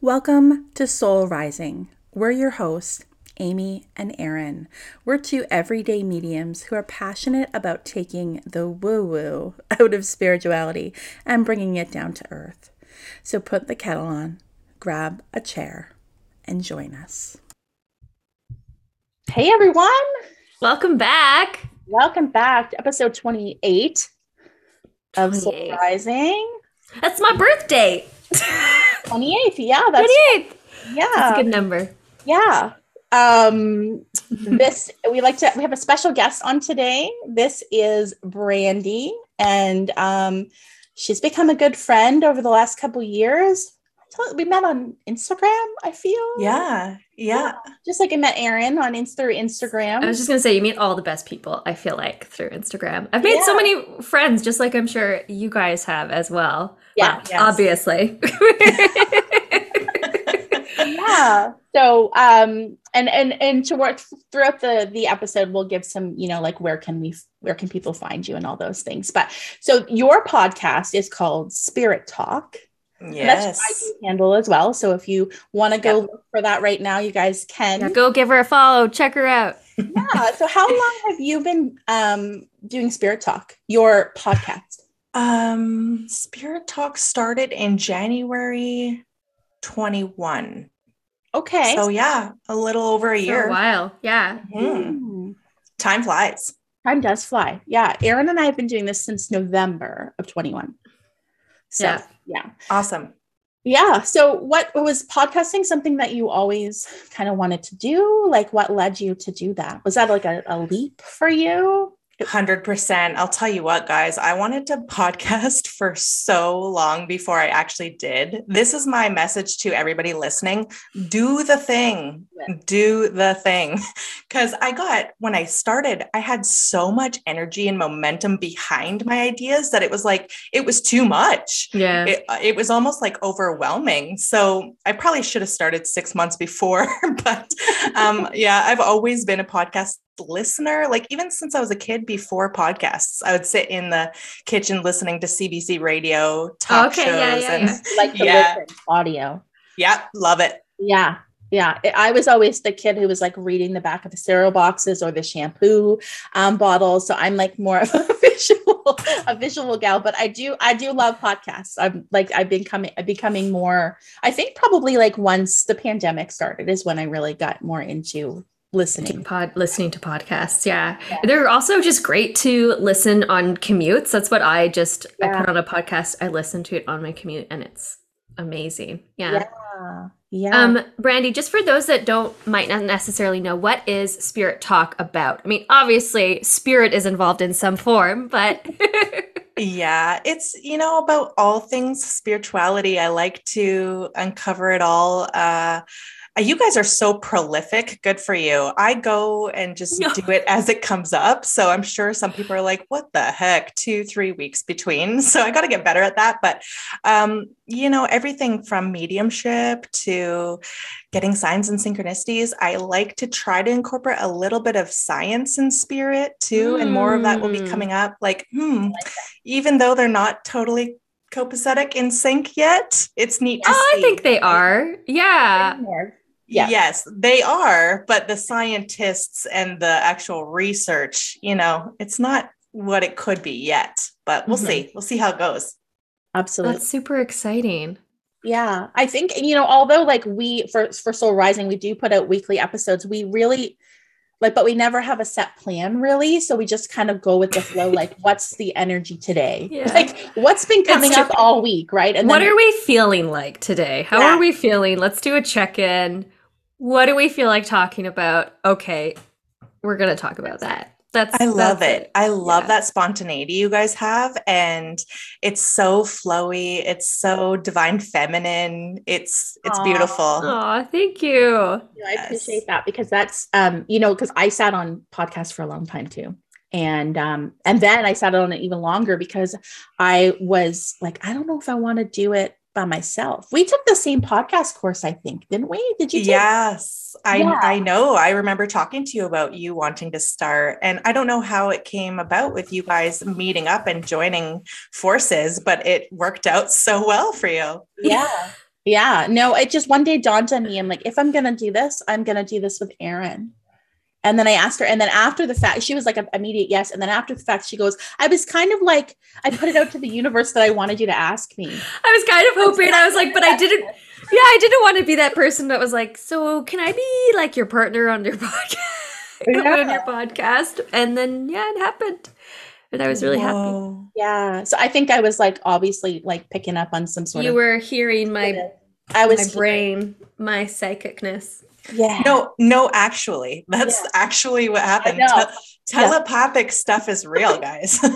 Welcome to Soul Rising. We're your hosts, Amy and Erin. We're two everyday mediums who are passionate about taking the woo woo out of spirituality and bringing it down to earth. So put the kettle on, grab a chair, and join us. Hey everyone, Welcome back. welcome back to episode 28 of Soul Rising. That's my birthday. 28th, yeah, that's 28. yeah, That's a good number. yeah. Um, this we like to we have a special guest on today. This is Brandee, and um, she's become a good friend over the last couple years. We met on Instagram. I feel Yeah, yeah. just like I met Erin on Insta through Instagram. I was just gonna say you meet all the best people. I feel like through Instagram. I've made so many friends, just like I'm sure you guys have as well. Yeah. Well, Yes. obviously. yeah so um and and and to work throughout the the episode we'll give some you know like where can we where can people find you and all those things but so your podcast is called spirit talk and that's Yes. your IG handle as well so if you want to go Yeah. look for that right now you guys can Yeah, go give her a follow. Check her out. yeah so how long have you been um doing spirit talk your podcast Um, Spirit Talk started in January 21. okay So yeah, a little over a For a while. Yeah. Mhm. Hmm. Time flies. time does fly yeah erin and i have been doing this since november of 21 so Yeah. yeah Awesome. Yeah. So, what was podcasting something that you always kind of wanted to do? Like, what led you to do that? Was that like a, a leap for you? 100%. I'll tell you what, guys, I wanted to podcast for so long before I actually did. This is my message to everybody listening do the thing, do the thing. Because I got, when I started, I had so much energy and momentum behind my ideas that it was like, it was too much. Yeah. It, it was almost like overwhelming. So I probably should have started six months before. but um, yeah, I've always been a podcast listener. Like even since I was a kid before podcasts, I would sit in the kitchen listening to CBC radio talk Okay, shows. yeah, yeah, and yeah. Like to Yeah. audio. yeah, love it. Yeah. Yeah. I I was always the kid who was like reading the back of the cereal boxes or the shampoo um, bottles. So I'm like more of a visual, a visual gal, but I do, I do love podcasts. I'm like, I've been coming, becoming more, I think probably like once the pandemic started is when I really got more into to listening. pod listening to podcasts yeah. Yeah. they're also just great to listen on commutes that's what i just i put on a podcast i listen to it on my commute and it's amazing yeah, Yeah. Yeah. um brandee just for those that don't might not necessarily know what is spirit talk about i mean obviously spirit is involved in some form but Yeah, it's, you know, about all things spirituality. I like to uncover it all. Uh, you guys are so prolific. Good for you. I go and just No. do it as it comes up. So I'm sure some people are like, what the heck? Two, three weeks between. So I got to get better at that. But, um, you know, everything from mediumship to getting signs and synchronicities, I like to try to incorporate a little bit of science and spirit too. And more of that will be Mm. coming up. Like, hmm, even though they're not totally copacetic in sync yet, it's neat to oh see. i think they are yeah Yeah. Yes, they are, but the scientists and the actual research, you know, it's not what it could be yet, but we'll Mhm. see. We'll see how it goes. Absolutely. that's super exciting Yeah, I think you know, although like we for for Soul Rising, we do put out weekly episodes. We really like, but we never have a set plan really. So we just kind of go with the flow. Like, what's the energy today? Yeah. Like, what's been coming It's up all week, right? And what then are we feeling like today? How Yeah. are we feeling? Let's do a check in. What do we feel like talking about? Okay, we're going to talk about that. That's I love that's it. I love Yeah. that spontaneity you guys have. And it's so flowy. It's so divine feminine. It's it's Aw. beautiful. Oh, thank you. You know, I Yes. appreciate that because that's um, you know, because I sat on podcasts for a long time too. And um, and then I sat on it even longer because I was like, I don't know if I want to do it by myself. We took the same podcast course, I think, didn't we? Did you? Take- Yes, I Yeah. I know. I remember talking to you about you wanting to start, and I don't know how it came about with you guys meeting up and joining forces, but it worked out so well for you. Yeah. Yeah. No, it just one day dawned on me. I'm like, if I'm gonna do this, I'm gonna do this with Erin. And then I asked her, and then after the fact, she was like an immediate yes. And then after the fact, she goes, I was kind of like, I put it out to the universe that I wanted you to ask me. I was kind of hoping. I was like, but I didn't. Yeah, I didn't want to be that person that was like, so can I be like your partner on your podcast? Yeah. on your podcast, and then yeah, it happened, and I was really happy. Yeah. So I think I was like obviously like picking up on some sort You of You were hearing my I was my brain, my psychicness. Yeah. No, no, actually, that's Yeah. actually what happened. Te- telepathic stuff is real, guys.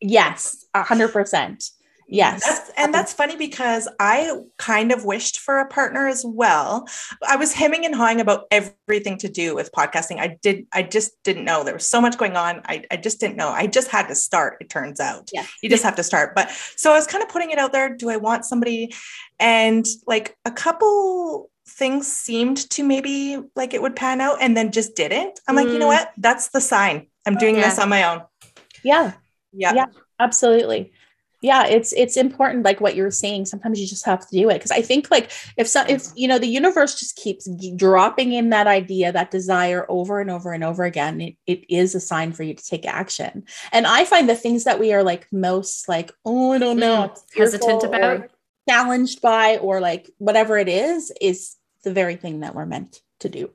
Yes. A hundred percent. Yes. That's, and that's funny because I kind of wished for a partner as well. I was hemming and hawing about everything to do with podcasting. I did, I just didn't know there was so much going on. I, I just didn't know. I just had to start, it turns out. Yes. You just have to start. But so I was kind of putting it out there. Do I want somebody? And like a couple things seemed to maybe like it would pan out and then just didn't. I'm like, you know Mm. what? That's the sign. I'm doing this on my own. Yeah. Yeah. Yeah. Absolutely. Yeah, it's it's important like what you're saying. Sometimes you just have to do it because I think like if some if you know the universe just keeps dropping in that idea, that desire over and over and over again, it, it is a sign for you to take action. And I find the things that we are like most like, oh, I don't know, Mm, hesitant about. Challenged by, or like whatever it is, is the very thing that we're meant to do.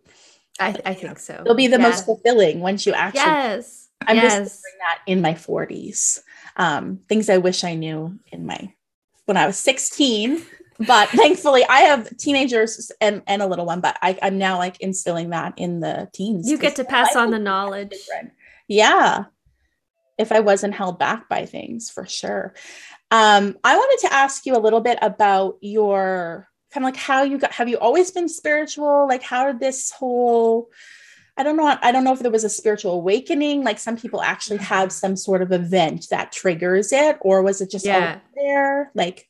I, I think so. It'll be the Yeah. most fulfilling once you actually Yes. I'm yes. discovering that in my 40s. Um, things I wish I knew in my when I was 16. But thankfully, I have teenagers and, and a little one, but I, I'm now like instilling that in the teens. you get to pass on the knowledge. different. Yeah. If I wasn't held back by things, for sure. Um, I wanted to ask you a little bit about your kind of like how you got have you always been spiritual? Like how did this whole I don't know. I don't know if there was a spiritual awakening. Like some people actually have some sort of event that triggers it, or was it just Yeah. there? Like,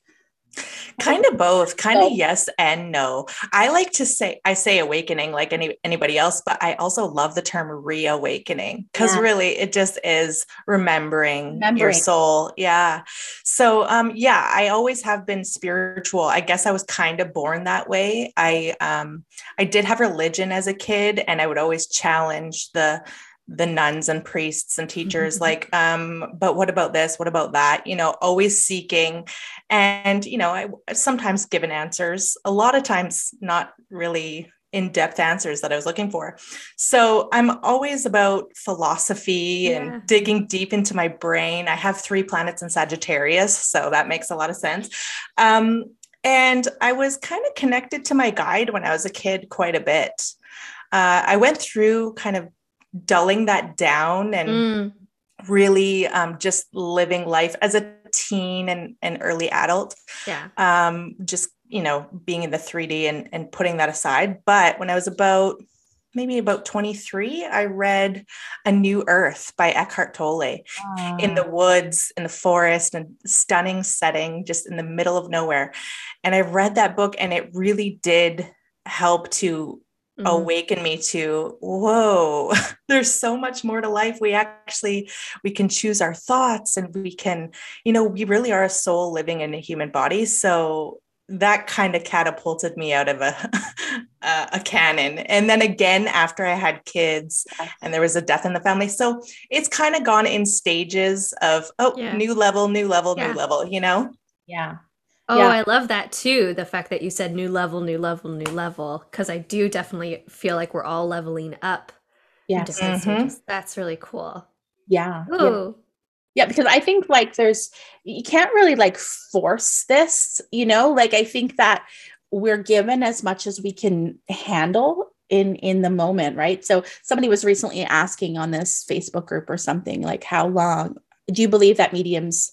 kind of both kind of So- yes and no. I like to say i say awakening like any anybody else but i also love the term reawakening because Yeah. really it just is remembering, your soul. Yeah. So um yeah i always have been spiritual. I guess i was kind of born that way. I um i did have religion as a kid and i would always challenge the the nuns and priests and teachers like um but what about this? What about that? You know always seeking. And you know i sometimes given answers. A lot of times not really in-depth answers that i was looking for. So i'm always about philosophy Yeah. and digging deep into my brain. I have three planets in sagittarius so that makes a lot of sense. Um, and i was kind of connected to my guide when i was a kid quite a bit. Uh, i went through kind of dulling that down and Mm, really um, just living life as a teen and an early adult. Yeah. um, just you know being in the 3d and, and putting that aside. But when i was about maybe about 23 i read a new earth by eckhart tolle in the woods in the forest and stunning setting just in the middle of nowhere. And i read that book and it really did help to Mhm. awaken me to whoa there's so much more to life we actually we can choose our thoughts and we can you know we really are a soul living in a human body so that kind of catapulted me out of a a, a canon and then again after i had kids and there was a death in the family so it's kind of gone in stages of oh Yeah. new level new level Yeah. new level you know yeah. Oh, Yeah. I love that too. The fact that you said new level, new level, new level, because I do definitely feel like we're all leveling up. Yeah, Mhm. That's really cool. Yeah. yeah. Yeah, because I think like there's you can't really like force this, you know, like I think that we're given as much as we can handle in in the moment, right? So somebody was recently asking on this Facebook group or something like how long do you believe that mediums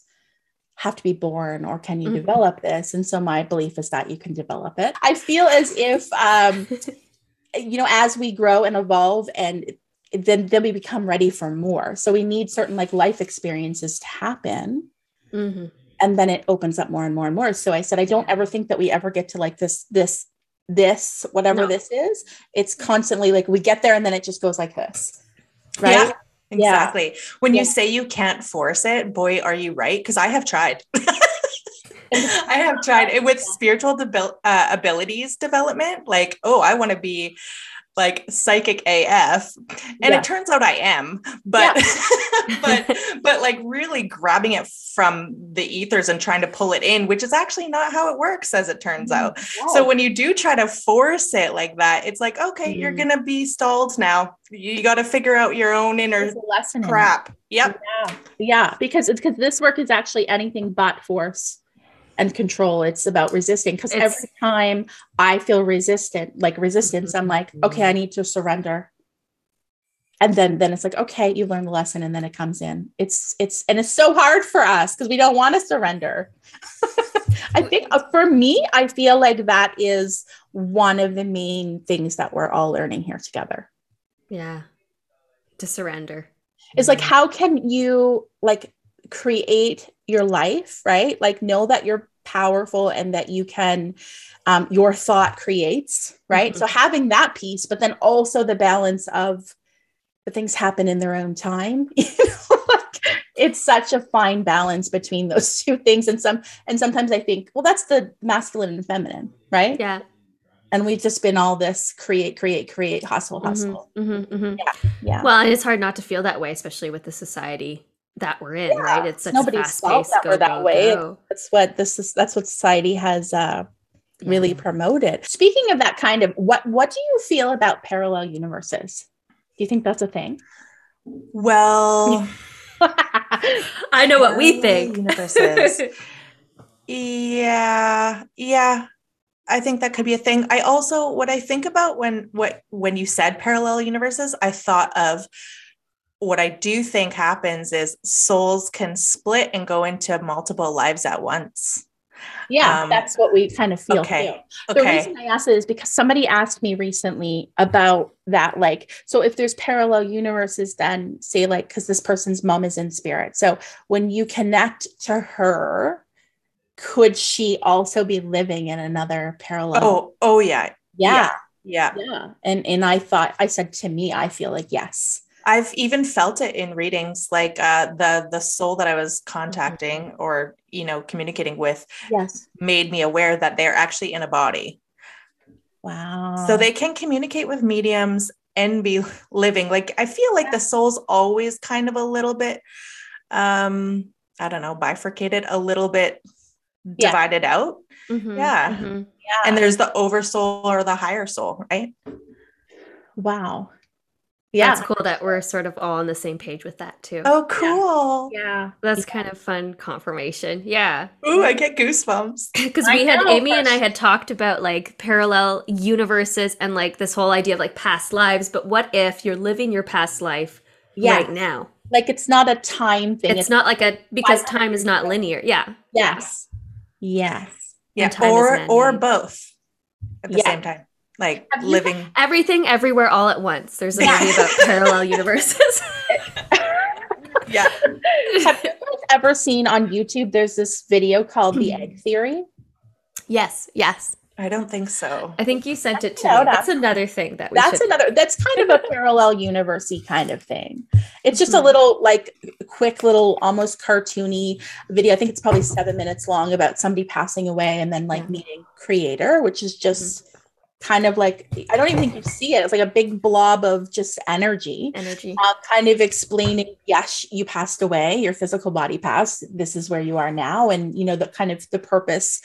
have to be born or can you Mhm. develop this? And so my belief is that you can develop it. I feel as if um you know as we grow and evolve and then then we become ready for more so we need certain like life experiences to happen hmm and then it opens up more and more and more so i said i don't ever think that we ever get to like this this this whatever No. this is it's constantly like we get there and then it just goes like this right Yeah, exactly. When Yeah. you say you can't force it, boy, are you right? Because I have tried. I have tried it with spiritual debil- uh, abilities development. Like, oh, I want to be like psychic AF. And Yeah. it turns out I am, but but but like really grabbing it from the ethers and trying to pull it in, which is actually not how it works as it turns out. So when you do try to force it like that, it's like, okay, you're Mm. gonna be stalled now. You got to figure out your own inner lesson in crap. Yep. Yeah, yeah, because it's because this work is actually anything but force and control. It's about resisting. Because every time I feel resistant, like resistance, I'm like, okay, I need to surrender. And then then it's like, okay, you learn the lesson, and then it comes in. It's it's and it's so hard for us because we don't want to surrender. I think uh, for me, I feel like that is one of the main things that we're all learning here together. Yeah. To surrender. is like how can you like create your life right like know that you're powerful and that you can um, your thought creates right? So having that piece but then also the balance of the things happen in their own time you know like it's such a fine balance between those two things. And some and sometimes i think well that's the masculine and feminine right? Yeah. and we've just been all this create create create hustle hustle. Mhm, mhm, mhm. yeah. Well, and it's hard not to feel that way, especially with the society that we're in, Yeah. right? It's such Nobody's fast felt paced. that Go, we're that go, way. go. that's what this is that's what society has uh really promoted speaking of that kind of what what do you feel about parallel universes do you think that's a thing Well, I know what we think. universes. yeah, yeah. I think that could be a thing. I also what I think about when what when you said parallel universes, I thought of what I do think happens is souls can split and go into multiple lives at once. yeah Um, that's what we kind of feel okay, too. the Okay. reason i asked it is because somebody asked me recently about that like so if there's parallel universes then say like because this person's mom is in spirit so when you connect to her could she also be living in another parallel Oh, oh yeah. yeah Yeah. yeah and and i thought i said to me i feel like yes I've even felt it in readings like uh the the soul that I was contacting or you know communicating with yes made me aware that they're actually in a body. wow So they can communicate with mediums and be living. Like I feel like the soul's always kind of a little bit um I don't know, bifurcated, a little bit Yeah. divided out. Mhm, Yeah. mhm. yeah And there's the oversoul or the higher soul, right? wow yeah That's cool that we're sort of all on the same page with that too. Oh, cool. yeah That's kind of fun confirmation. Yeah. Ooh, I get goosebumps. Because I we had know, Amy and I had talked about like parallel universes and like this whole idea of like past lives. But what if you're living your past life yeah right now? like it's not a time thing It's, not like a because time is not linear. Yeah. yes yes Yeah, or or both at the Yeah. same time. Like Have living. Everything everywhere all at once. There's a movie about parallel universes. Yeah. have you guys ever seen on youtube there's this video called the Hmm. egg theory yes, yes. I don't think so. I think you sent it to Check me. That's another thing that we that's should another that's kind of a parallel universey kind of thing it's just a Mhm. little like quick little almost cartoony video i think it's probably seven minutes long about somebody passing away and then like Yeah. meeting creator which is just kind of like i don't even think you see it. It's like a big blob of just energy energy. uh, kind of explaining yes you passed away your physical body passed this is where you are now and you know the kind of the purpose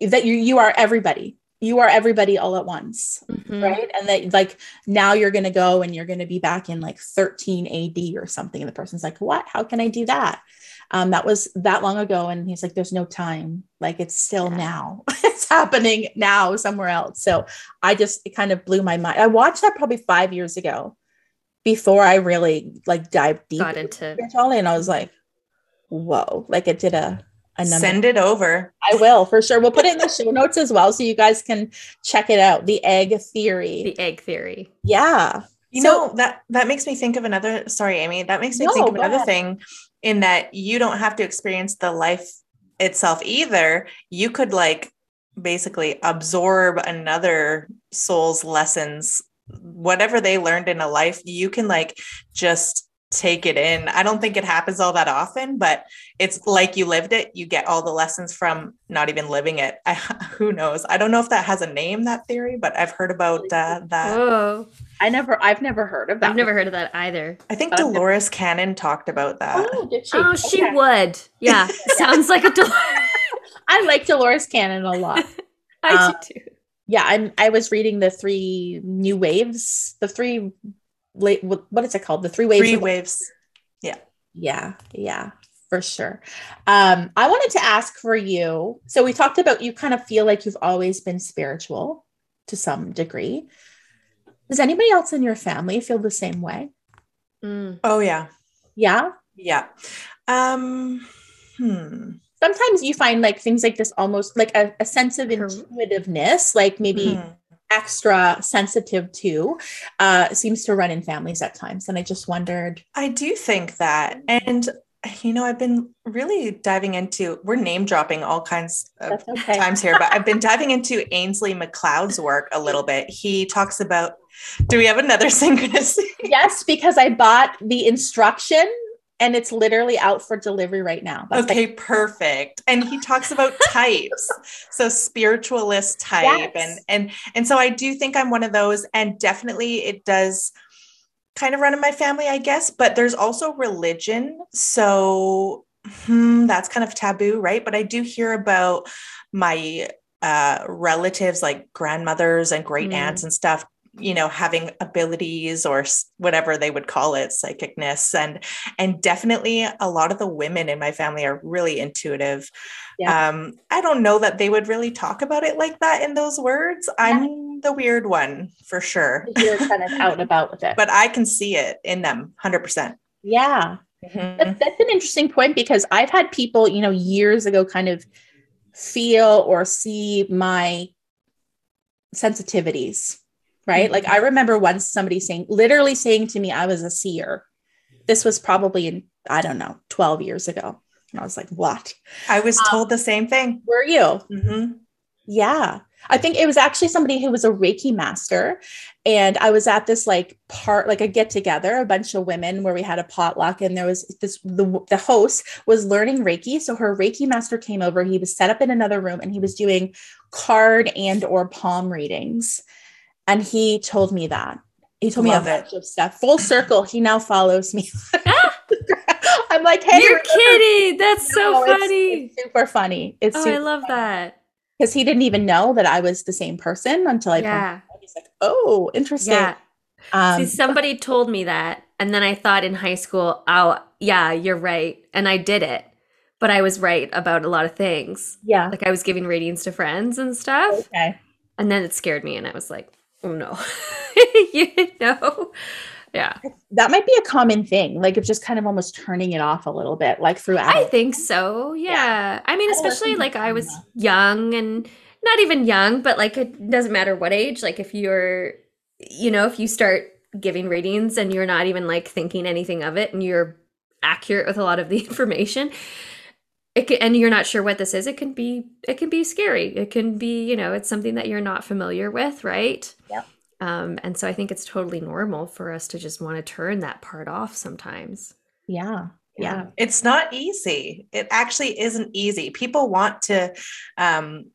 that you you are everybody. You are everybody all at once Mhm. right? And that like now you're going to go and you're going to be back in like 13 ad or something and the person's like what? How can i do that um, that was that long ago and he's like there's no time like it's still Yeah. now it's happening now somewhere else so i just it kind of blew my mind i watched that probably five years ago before i really like dived deep Got into into spirituality and i was like whoa like it did a a number Send it over. I will for sure. We'll put it in the show notes as well so you guys can check it out. The egg theory. the egg theory. yeah. You So- know, that that makes me think of another sorry, Amy. That makes me No, think of another ahead. thing in that you don't have to experience the life itself either. You could like basically absorb another soul's lessons, whatever they learned in a life, you can like just take it in. I don't think it happens all that often, but it's like you lived it. You get all the lessons from not even living it. I, who knows? I don't know if that has a name, that theory, but I've heard about uh, that. Whoa. I never, I've never heard of that. I've never heard of that either. I think I've never- Dolores Cannon talked about that. Oh, did she? Oh, she Okay. would. Yeah. Sounds like a Dolores. I like Dolores Cannon a lot. I Uh, do too. yeah, I'm. I was reading the three new waves, the three, late. What what is it called? The three waves. Three of- waves. Yeah, yeah, Yeah. for sure. Um, I wanted to ask for you. So we talked about you kind of feel like you've always been spiritual to some degree. Does anybody else in your family feel the same way? Mm. Oh yeah. Yeah. Yeah. Um hmm. Sometimes you find like things like this almost like a, a sense of intuitiveness, like maybe Hmm. extra sensitive to, uh, seems to run in families at times. And I just wondered. I do think that. And you know, I've been really diving into we're name dropping all kinds of okay. times here, but I've been diving into Ainslie MacLeod's work a little bit. He talks about do we have another synchronicity? Yes, because I bought the instruction and it's literally out for delivery right now. That's like- Okay, perfect. And he talks about types. So spiritualist type Yes. and and and so I do think I'm one of those and definitely it does kind of run in my family, I guess, but there's also religion. So hmm, that's kind of taboo, right? But I do hear about my uh relatives like grandmothers and great Mm. aunts and stuff you know having abilities or whatever they would call it psychicness and and definitely a lot of the women in my family are really intuitive Yeah. um i don't know that they would really talk about it like that in those words i'm the weird one for sure you're kind of out and about with it. but i can see it in them 100% yeah, Mhm. That- that's an interesting point because I've had people, you know, years ago kind of feel or see my sensitivities, right? Like I remember once somebody saying, literally saying to me, I was a seer. This was probably in, I don't know, 12 years ago. And I was like, what? i was told the same thing Were you? Mhm. Yeah. I think it was actually somebody who was a Reiki master. And I was at this like part, like a get together, a bunch of women where we had a potluck. And there was this, the, the host was learning Reiki. So her Reiki master came over. He was set up in another room and he was doing card and or palm readings. And he told me that. He told Love me a it. bunch of stuff. Full circle. He now follows me. I'm like, hey, You're kidding. That's so No, it's- funny. It's, super funny. It's oh, super I love that. because he didn't even know that I was the same person until I Yeah. He's like, "Oh, interesting." Yeah. Um, See, somebody told me that. And then I thought in high school, oh, yeah, you're right. And I did it. But I was right about a lot of things. yeah. Like I was giving ratings to friends and stuff. Okay. And then it scared me. And I was like, oh no. you know? Yeah. That might be a common thing, like of just kind of almost turning it off a little bit, like through I think so. Yeah. I mean, especially to like I was them. young and not even young, but like it doesn't matter what age. Like if you're, you know, if you start giving readings and you're not even like thinking anything of it and you're accurate with a lot of the information, it can, and you're not sure what this is, it can be it can be scary. It can be, you know, it's something that you're not familiar with, right? Yep. Um, and so I think it's totally normal for us to just want to turn that part off sometimes. Yeah. Yeah. it's not easy it actually isn't easy people want to um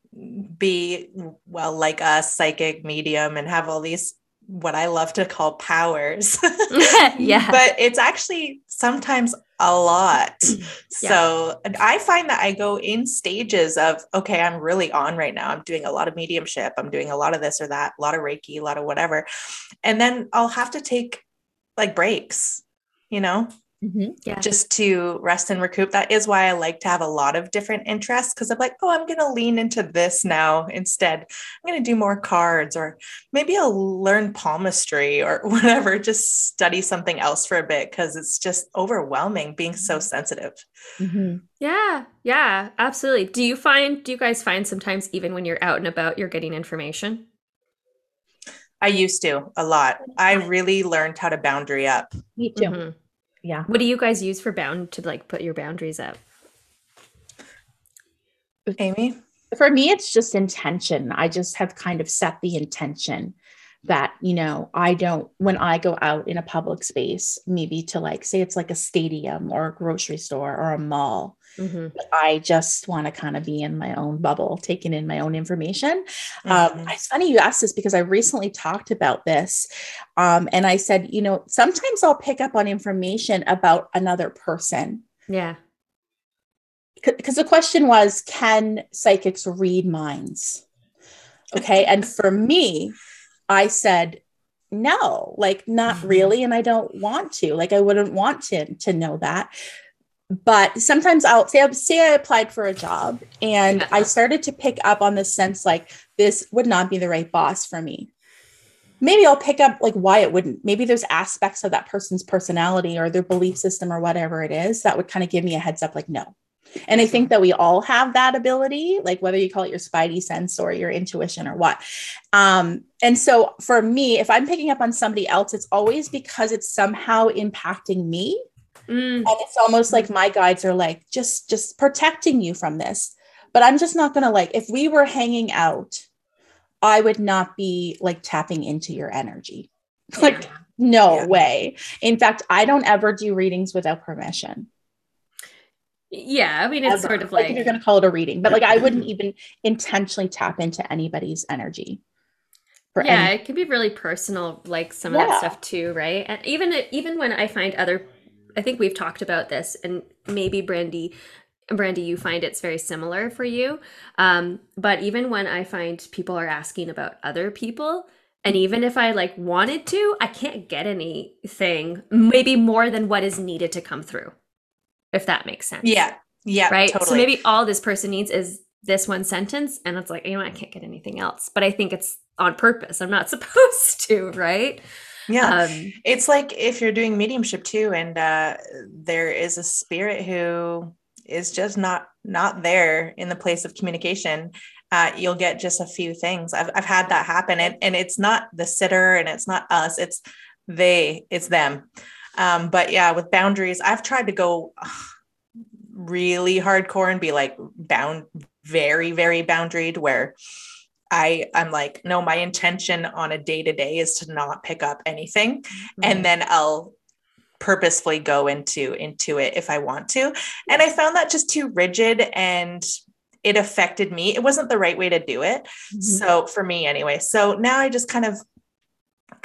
be well like us psychic medium and have all these what i love to call powers yeah. but it's actually sometimes a lot. Yeah. so i find that i go in stages of okay i'm really on right now. I'm doing a lot of mediumship. I'm doing a lot of this or that a lot of reiki a lot of whatever. And then i'll have to take like breaks you know Mhm. yeah. just to rest and recoup. That is why I like to have a lot of different interests because I'm like, oh, I'm going to lean into this now instead. I'm going to do more cards or maybe I'll learn palmistry or whatever, just study something else for a bit because it's just overwhelming being so sensitive. Mhm. Yeah, yeah, absolutely. Do you find, do you guys find sometimes even when you're out and about, you're getting information? I used to a lot. I really learned how to boundary up. Me too. Mhm. Yeah. What do you guys use for bound to like put your boundaries up? Amy? For me, it's just intention. I just have kind of set the intention that you know i don't when i go out in a public space maybe to like say it's like a stadium or a grocery store or a mall Mhm. i just want to kind of be in my own bubble taking in my own information um, Mhm. it's funny you asked this because i recently talked about this um, and i said you know sometimes i'll pick up on information about another person Yeah. because the question was can psychics read minds okay and for me i said no like not Mhm. really and i don't want to like i wouldn't want to to know that but sometimes i'll say say i applied for a job and Yeah. i started to pick up on the sense like this would not be the right boss for me maybe i'll pick up like why it wouldn't maybe there's aspects of that person's personality or their belief system or whatever it is that would kind of give me a heads up like no and I think that we all have that ability, like whether you call it your spidey sense or your intuition or what. Um, and so for me, if I'm picking up on somebody else, it's always because it's somehow impacting me. Mm, And it's almost like my guides are like, just just protecting you from this. But I'm just not gonna like, if we were hanging out, I would not be like tapping into your energy. Like, no Yeah. way. In fact, I don't ever do readings without permission. yeah. I mean, it's ever. sort of like, like, you're going to call it a reading, but like I wouldn't even intentionally tap into anybody's energy. Yeah, any- it can be really personal, like some of that stuff too, right? And even even when I find other, I think we've talked about this, and maybe Brandee, Brandee, you find it's very similar for you. Um, but even when I find people are asking about other people, and even if I like wanted to, I can't get anything, maybe more than what is needed to come through, if that makes sense. Yeah. Yeah. right Totally. so maybe all this person needs is this one sentence and it's like you know i can't get anything else but i think it's on purpose i'm not supposed to right yeah. um it's like if you're doing mediumship too and uh there is a spirit who is just not not there in the place of communication uh you'll get just a few things i've, I've had that happen and and it's not the sitter and it's not us it's they it's them um but yeah with boundaries i've tried to go really hardcore and be like bound very very boundaried where I I'm like no my intention on a day to day is to not pick up anything and then I'll purposefully go into into it if I want to. And I found that just too rigid and it affected me. It wasn't the right way to do it. Mhm. So for me anyway. So now I just kind of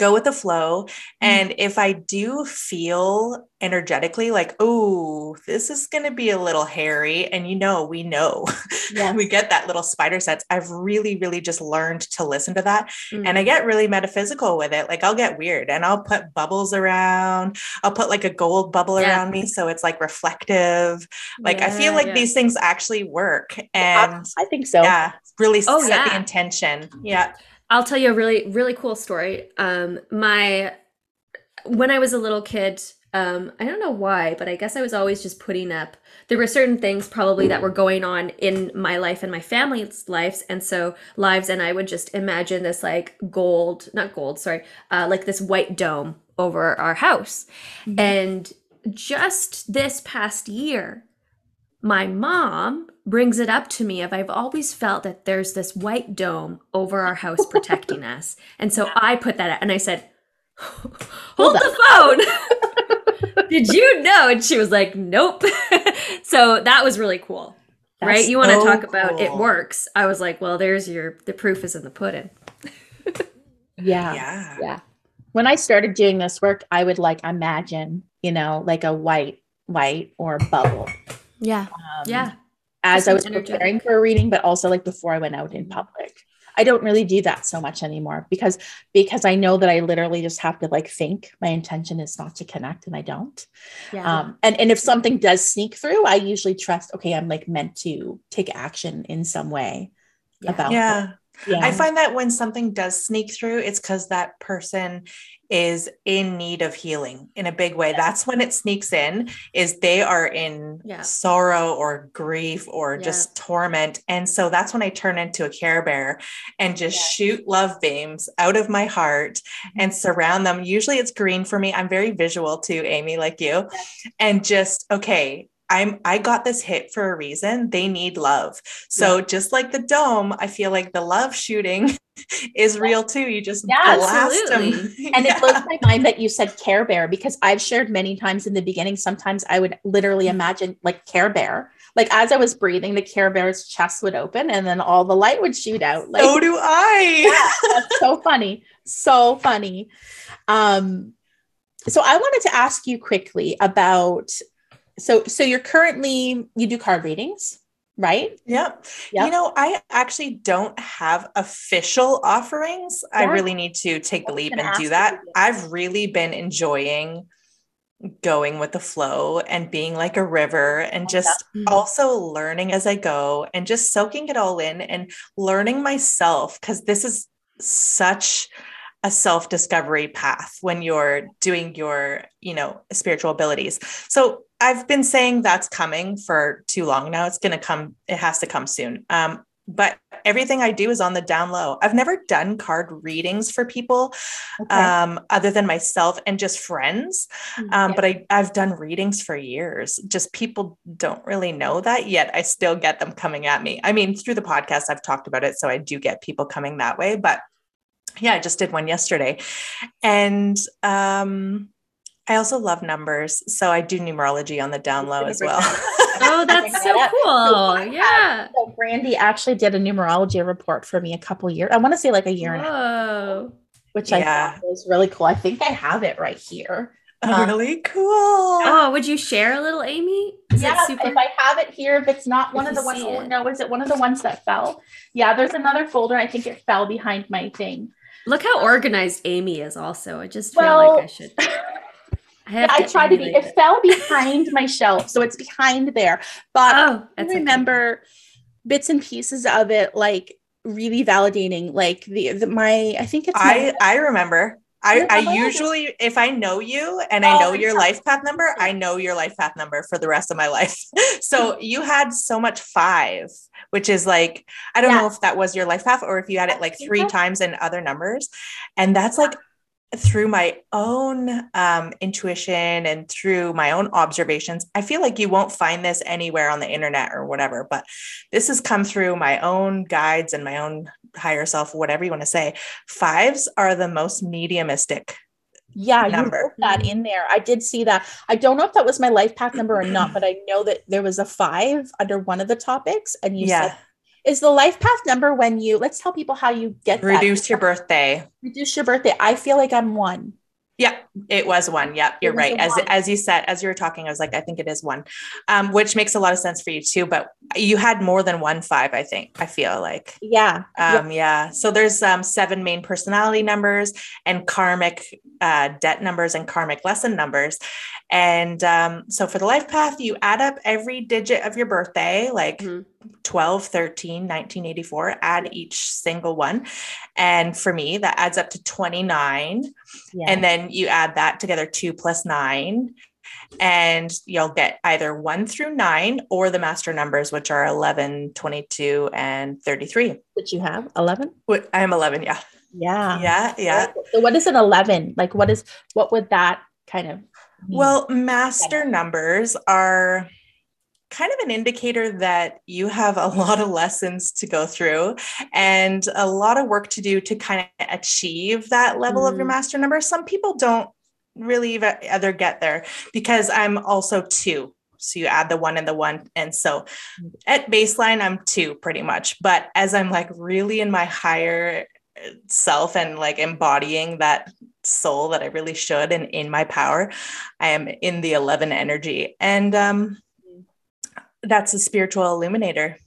go with the flow and if I do feel energetically like oh this is going to be a little hairy and you know we know Yeah. we get that little spider sense. I've really really just learned to listen to that Mm. and I get really metaphysical with it. Like I'll get weird and I'll put bubbles around. I'll put like a gold bubble Yeah. around me so it's like reflective. Like I feel like yeah. these things actually work and I think so. yeah, really Oh, set the intention. Yeah. I'll tell you a really really cool story. Um my when I was a little kid, um I don't know why, but I guess I was always just putting up there were certain things probably that were going on in my life and my family's lives and so lives and I would just imagine this like gold, not gold, sorry, uh like this white dome over our house. And just this past year, my mom brings it up to me of I've always felt that there's this white dome over our house protecting us. And so I put that out and I said, Hold the phone. Did you know? And she was like, Nope. so that was really cool. right? You want to so talk about it works. I was like, Well, there's your the proof is in the pudding. Yeah. Yeah. Yeah. When I started doing this work, I would like imagine, you know, like a white white or bubble. Yeah. Um, Yeah. As I was energetic. preparing for a reading, but also like before I went out in public. I don't really do that so much anymore because because I know that I literally just have to like think. My intention is not to connect, and I don't. Yeah. Um, and and if something does sneak through, I usually trust. Okay, I'm like meant to take action in some way Yeah. about. Yeah. it. Yeah. I find that when something does sneak through, it's because that person is in need of healing in a big way. That's when it sneaks in, is they are in Yeah. sorrow or grief or Yeah. just torment. And so that's when I turn into a care bear and just Yeah. shoot love beams out of my heart mm-hmm. and surround them. Usually it's green for me. I'm very visual too, Amy, like you. And just, okay, I'm I got this hit for a reason. They need love. So yeah. just like the dome, I feel like the love shooting is yeah. real too. You just yeah, blast absolutely. them. And yeah. it blows my mind that you said Care Bear because I've shared many times in the beginning. Sometimes I would literally mm. imagine like Care Bear. Like as I was breathing, the Care Bear's chest would open and then all the light would shoot out. Like, so do I. yeah, that's so funny. So funny. Um, so I wanted to ask you quickly about so so you're currently you do card readings right yep. yep. you know i actually don't have official offerings yeah. i really need to take the leap and do that i've really been enjoying going with the flow and being like a river and just mm-hmm. also learning as i go and just soaking it all in and learning myself because this is such a self discovery path when you're doing your you know spiritual abilities so i've been saying that's coming for too long now. It's going to come it has to come soon. Um, but everything i do is on the down low. I've never done card readings for people okay. um, other than myself and just friends. Mm, um, yeah. but I, i've done readings for years. Just people don't really know that yet. I still get them coming at me. I mean through the podcast i've talked about it so i do get people coming that way. But yeah, I just did one yesterday. And um, I also love numbers. So I do numerology on the down low as well. oh, that's so cool. yeah. So Brandee actually did a numerology report for me a couple years. I want to say like a year and a half. Which yeah. I thought was really cool. I think I have it right here. Oh, um, really cool. Oh, would you share a little, Amy? Is yeah, super- if I have it here, if it's not one of the ones, no, is it one of the ones that fell? Yeah, there's another folder. I think it fell behind my thing. Look how organized Amy is. Also, I just feel like I should. I, I tried to be. It, it fell behind my shelf, so it's behind there. But oh, I remember okay. bits and pieces of it, like really validating. Like the, the my, I think it's. I I remember. I, I usually, if I know you and I oh, know your life path number, I know your life path number for the rest of my life. so you had so much five, which is like, I don't yeah. know if that was your life path or if you had it like three times in other numbers. And that's like through my own um, intuition and through my own observations, I feel like you won't find this anywhere on the internet or whatever, but this has come through my own guides and my own higher self, whatever you want to say. Fives are the most mediumistic. Yeah, number. that in there. I did see that. I don't know if that was my life path number or not, but I know that there was a five under one of the topics, and you yeah. said is the life path number when you let's tell people how you get reduce your birthday. Reduce your birthday. I feel like I'm one. Yeah, it was one. Yep, you're right. As one. as you said, as you were talking, I was like, I think it is one, um, which makes a lot of sense for you too. But you had more than one five, I think. I feel like. Yeah. Um, yeah. yeah. So there's um, seven main personality numbers and karmic uh, debt numbers and karmic lesson numbers, and um, so for the life path, you add up every digit of your birthday, like mm-hmm. 12, 13, 1984, add each single one. And for me, that adds up to 29. Yeah. And then you add that together, two plus nine. And you'll get either one through nine or the master numbers, which are 11, 22, and 33. Which you have 11? I am 11. Yeah. Yeah. Yeah. Yeah. So what is an 11? Like, what is, what would that kind of well, master numbers are kind of an indicator that you have a lot of lessons to go through and a lot of work to do to kind of achieve that level mm. of your mm. master number. Some people don't really ever get there because I'm also two. So you add the one and the one. And so at baseline, I'm two pretty much. But as I'm like really in my higher self and like embodying that soul that I really should and in my power. I am in the 11 energy. And um, that's a spiritual illuminator.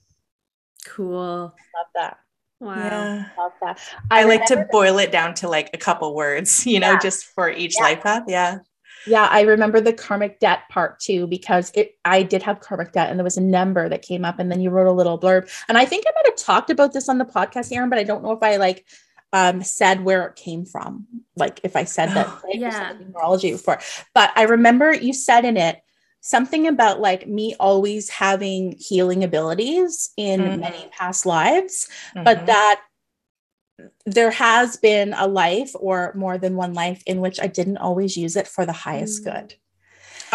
Cool. Love that. Wow. Yeah. Love that. I, I like to boil it down to like a couple words, you know, yeah. just for each yeah. life path. Yeah. Yeah, I remember the karmic debt part too because it I did have karmic debt and there was a number that came up and then you wrote a little blurb. And I think I might have talked about this on the podcast, Erin, but I don't know if I like um, said where it came from. Like if I said that oh, yeah. numerology before, but I remember you said in it something about like me always having healing abilities in mm-hmm. many past lives, mm-hmm. but that there has been a life or more than one life in which I didn't always use it for the highest mm-hmm. good.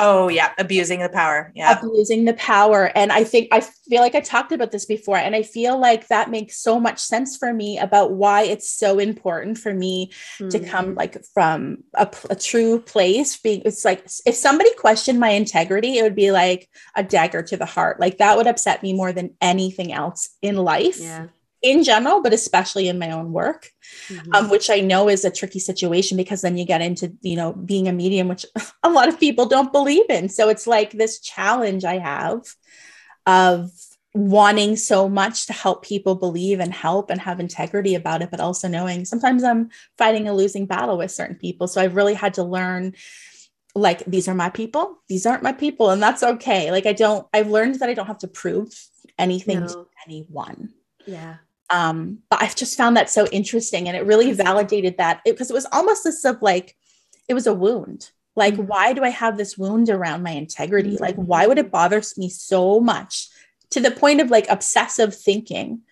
Oh yeah, abusing the power. Yeah. abusing the power. And I think I feel like I talked about this before, and I feel like that makes so much sense for me about why it's so important for me to Mm. come like from a true place. Being it's like if somebody questioned my integrity, it would be like a dagger to the heart. Like that would upset me more than anything else in life Yeah. In general, but especially in my own work Mhm. um, which I know is a tricky situation because then you get into, you know, being a medium, which a lot of people don't believe in. So it's like this challenge I have of wanting so much to help people believe and help and have integrity about it, but also knowing sometimes I'm fighting a losing battle with certain people. So I've really had to learn like these are my people, these aren't my people, and that's okay. Like I don't, I've learned that I don't have to prove anything to anyone yeah. Um but i've just found that so interesting and it really validated that because it, was almost this of like it was a wound like Mhm. why do i have this wound around my integrity like Mhm. why would it bother me so much to the point of like obsessive thinking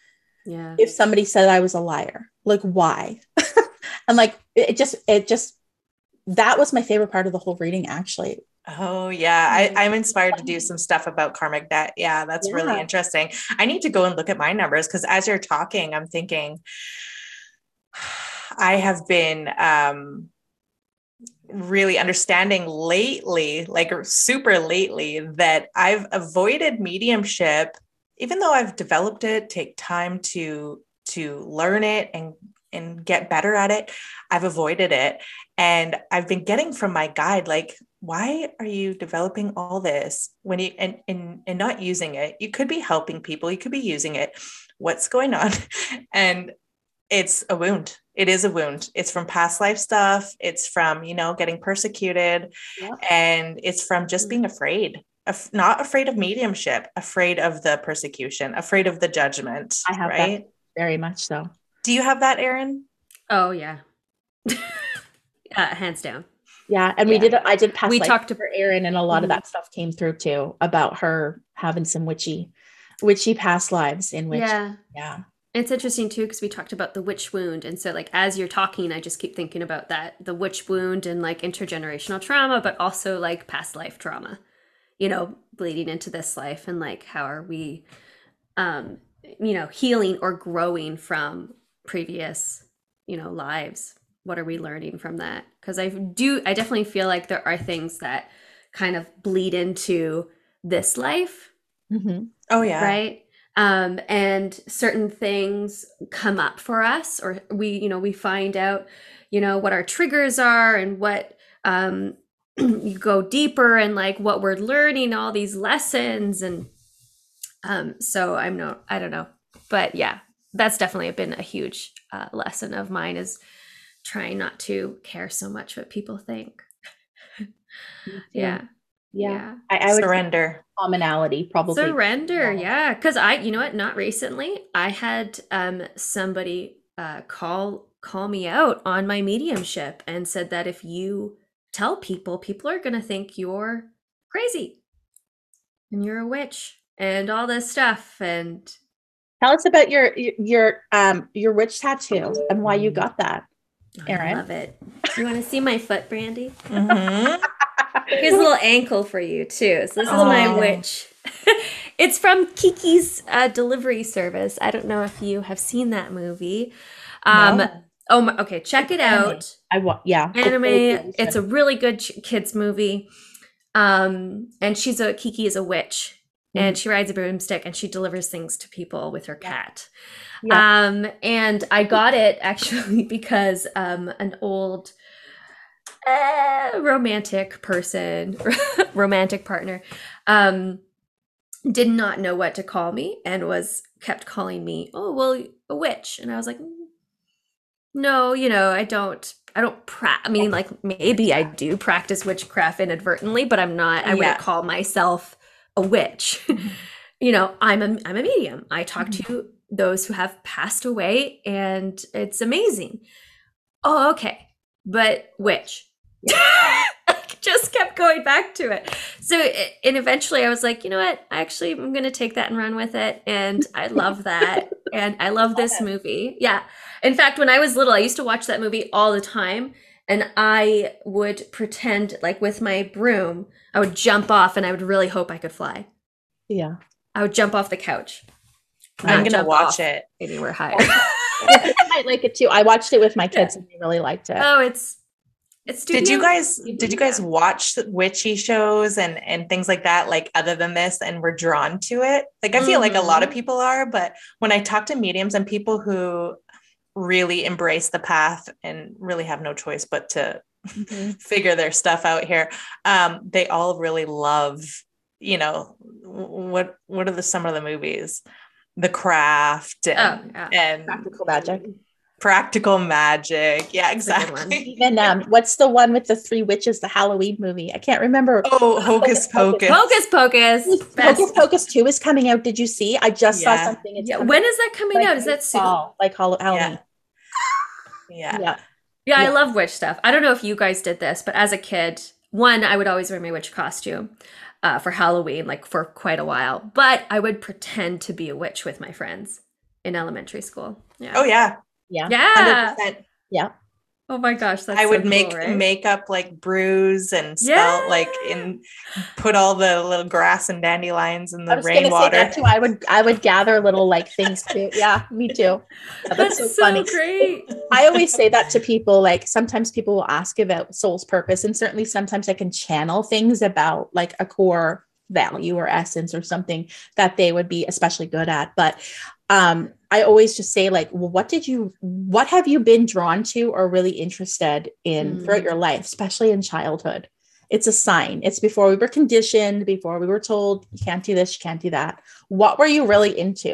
Yeah. if somebody said i was a liar like why and like it it just it just that was my favorite part of the whole reading actually Oh yeah, I, I'm inspired to do some stuff about karmic debt. Yeah, that's really interesting. I need to go and look at my numbers because as you're talking, I'm thinking I have been um really understanding lately, like super lately, that I've avoided mediumship, even though I've developed it, take time to to learn it and and get better at it. I've avoided it. And I've been getting from my guide, like, why are you developing all this when you and, and and not using it? You could be helping people, you could be using it. What's going on? And it's a wound. It is a wound. It's from past life stuff. It's from, you know, getting persecuted. Yeah. And it's from just being afraid. Af- not afraid of mediumship, afraid of the persecution, afraid of the judgment. I have that. right. very much so Do you have that, Erin? Oh yeah. uh, hands down. Yeah, and we did. I did pass. We talked for Erin, and a lot Mhm. of that stuff came through too about her having some witchy, witchy past lives in which. yeah. yeah, It's interesting too because we talked about the witch wound, and so like as you're talking, I just keep thinking about that the witch wound and like intergenerational trauma, but also like past life trauma, you know, bleeding into this life, and like how are we, um, you know, healing or growing from previous, you know, lives. What are we learning from that? Because I do, I definitely feel like there are things that kind of bleed into this life Mhm. Oh yeah. right um and certain things come up for us or we you know we find out you know what our triggers are and what um you go deeper and like what we're learning all these lessons and um so i'm no i don't know but yeah that's definitely been a huge uh, lesson of mine is trying not to care so much what people think yeah yeah. I, I would say Surrender. commonality probably. surrender Yeah. yeah because i you know what not recently i had um somebody uh call call me out on my mediumship and said that if you tell people people are gonna think you're crazy and you're a witch and all this stuff and Tell us about your your um your witch tattoo and why you got that. I love it you want to see my foot brandee Mhm. Here's a little ankle for you too. So this is my witch. it's from Kiki's uh, delivery service. I don't know if you have seen that movie. Um, No. Oh, my, okay. Check it out. I want yeah. Anime. It's a really good ch- kids movie. Um, and she's a Kiki is a witch, and she rides a broomstick and she delivers things to people with her cat. Yeah. Um, and I got it actually because um, an old uh, romantic person, romantic partner, um, did not know what to call me and was kept calling me, oh, well, a witch. And I was like, "Mm, no, you know, I don't. I don't pra- I mean, like maybe I do practice witchcraft inadvertently, but I'm not. I Yeah. wouldn't call myself a witch. Mm-hmm. you know, I'm a I'm a medium. I talk mm-hmm. to those who have passed away, and it's amazing. Oh, okay, but witch. Just kept going back to it. So, and eventually I was like, you know what? I actually, I'm going to take that and run with it. And I love that. and I love this movie. Yeah. In fact, when I was little, I used to watch that movie all the time. And I would pretend like with my broom, I would jump off and I would really hope I could fly. Yeah. I would jump off the couch. I'm gonna jump watch off it. anywhere higher. I might like it too. I watched it with my kids and they really liked it. oh, it's it's Did you guys did you guys watch witchy shows and and things like that like other than this and were drawn to it? Like I feel like a lot of Mhm. people are, but when I talk to mediums and people who really embrace the path and really have no choice but to Mhm. figure their stuff out here, um, they all really love, you know, what what are the some of the movies? The Craft Oh, and, yeah. and Practical magic. Practical Magic. Yeah, That's a good one. exactly. Even um, what's the one with the three witches, the Halloween movie? I can't remember. Oh, Hocus Pocus. Hocus Pocus. Best. Hocus Pocus 2 is coming out. Did you see? I just saw something. It's Yeah, coming when is that coming like out? Is that this soon? fall, like Halloween? Yeah. Yeah. Yeah, Yeah, I love witch stuff. I don't know if you guys did this, but as a kid, one, I would always wear my witch costume uh, for Halloween, like for quite a while. But I would pretend to be a witch with my friends in elementary school. Yeah. Oh yeah. Yeah. yeah. 100%. Yeah. Oh my gosh, that's I so would cool, make right? makeup like bruise and spell like Yeah. in put all the little grass and dandelions in I the was gonna say rainwater. that too. I would I would gather little like things too. Yeah, me too. Yeah, That's, that's so so, funny. great. I always say that to people. Like sometimes people will ask about soul's purpose, and certainly sometimes I can channel things about like a core value or essence or something that they would be especially good at. But um, I always just say like, well, what did you, what have you been drawn to or really interested in Mm. throughout your life, especially in childhood? It's a sign. It's before we were conditioned, before we were told you can't do this, you can't do that. What were you really into?